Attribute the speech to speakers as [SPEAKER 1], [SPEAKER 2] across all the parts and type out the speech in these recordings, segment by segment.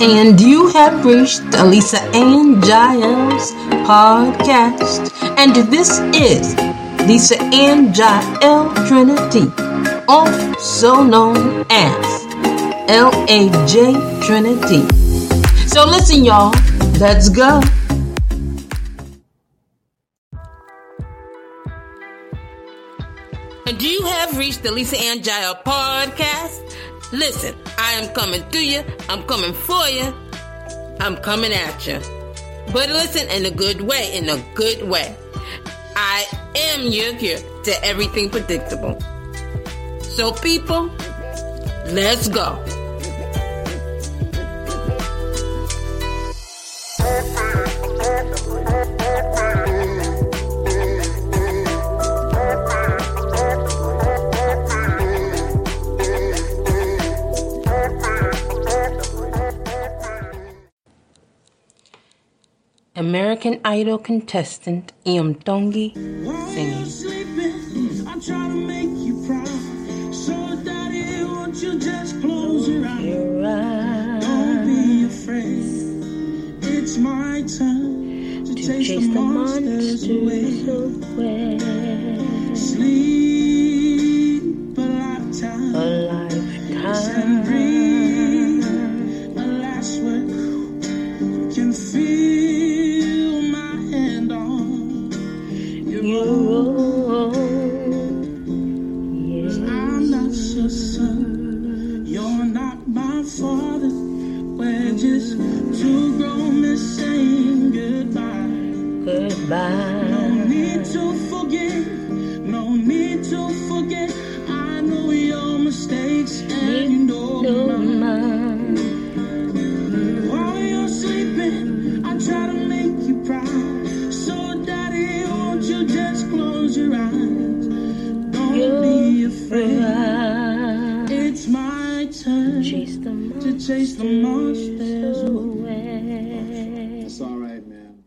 [SPEAKER 1] And you have reached Lisa Ann Jael's podcast. And this is Lisa Ann Jael Trinity, also known as LAJ Trinity. So listen, y'all, let's go. And you have reached the Lisa Ann Jael podcast. Listen, I am coming to you. I'm coming for you. I'm coming at you. But listen in a good way, in a good way. I am your cure to everything predictable. So, people, let's go. American Idol contestant Iam Tongi
[SPEAKER 2] singing. I try to make you proud. So, Daddy, won't you just close your
[SPEAKER 1] eyes? Don't be
[SPEAKER 2] afraid. It's my turn to, to chase, chase, the monsters, the monsters away.
[SPEAKER 1] away.
[SPEAKER 2] Sleep a lifetime. A
[SPEAKER 1] lifetime.
[SPEAKER 2] to go miss saying goodbye.
[SPEAKER 1] Goodbye. No need
[SPEAKER 2] to forgive. No need to
[SPEAKER 1] chase the monsters away. It's all right,
[SPEAKER 3] man.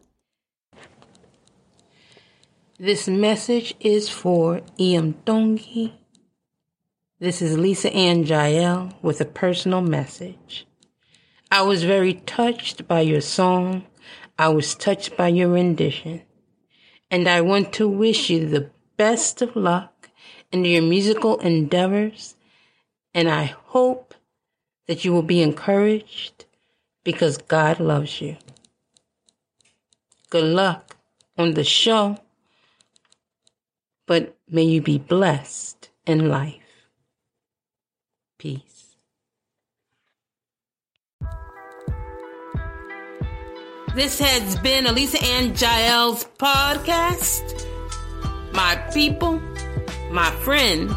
[SPEAKER 1] This message is for Iam Tongi. This is Lisa Ann Jael with a personal message. I was very touched by your song. I was touched by your rendition. And I want to wish you the best of luck in your musical endeavors. And I hope that you will be encouraged because God loves you. Good luck on the show, but may you be blessed in life. Peace. This has been a Lisa Ann Jael's podcast. My people, my friends,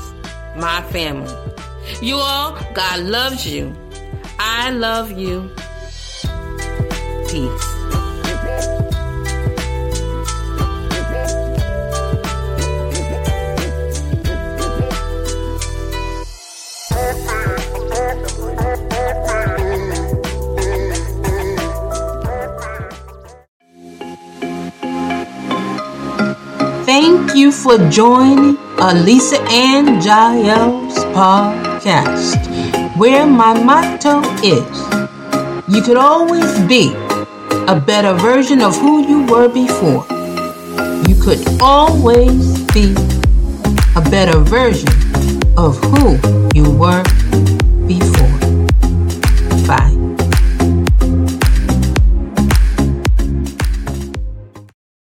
[SPEAKER 1] my family. You all, God loves you. I love you. Peace. Thank you for joining a Lisa Ann Jael's podcast where my motto is you could always be a better version of who you were before. You could always be a better version of who you were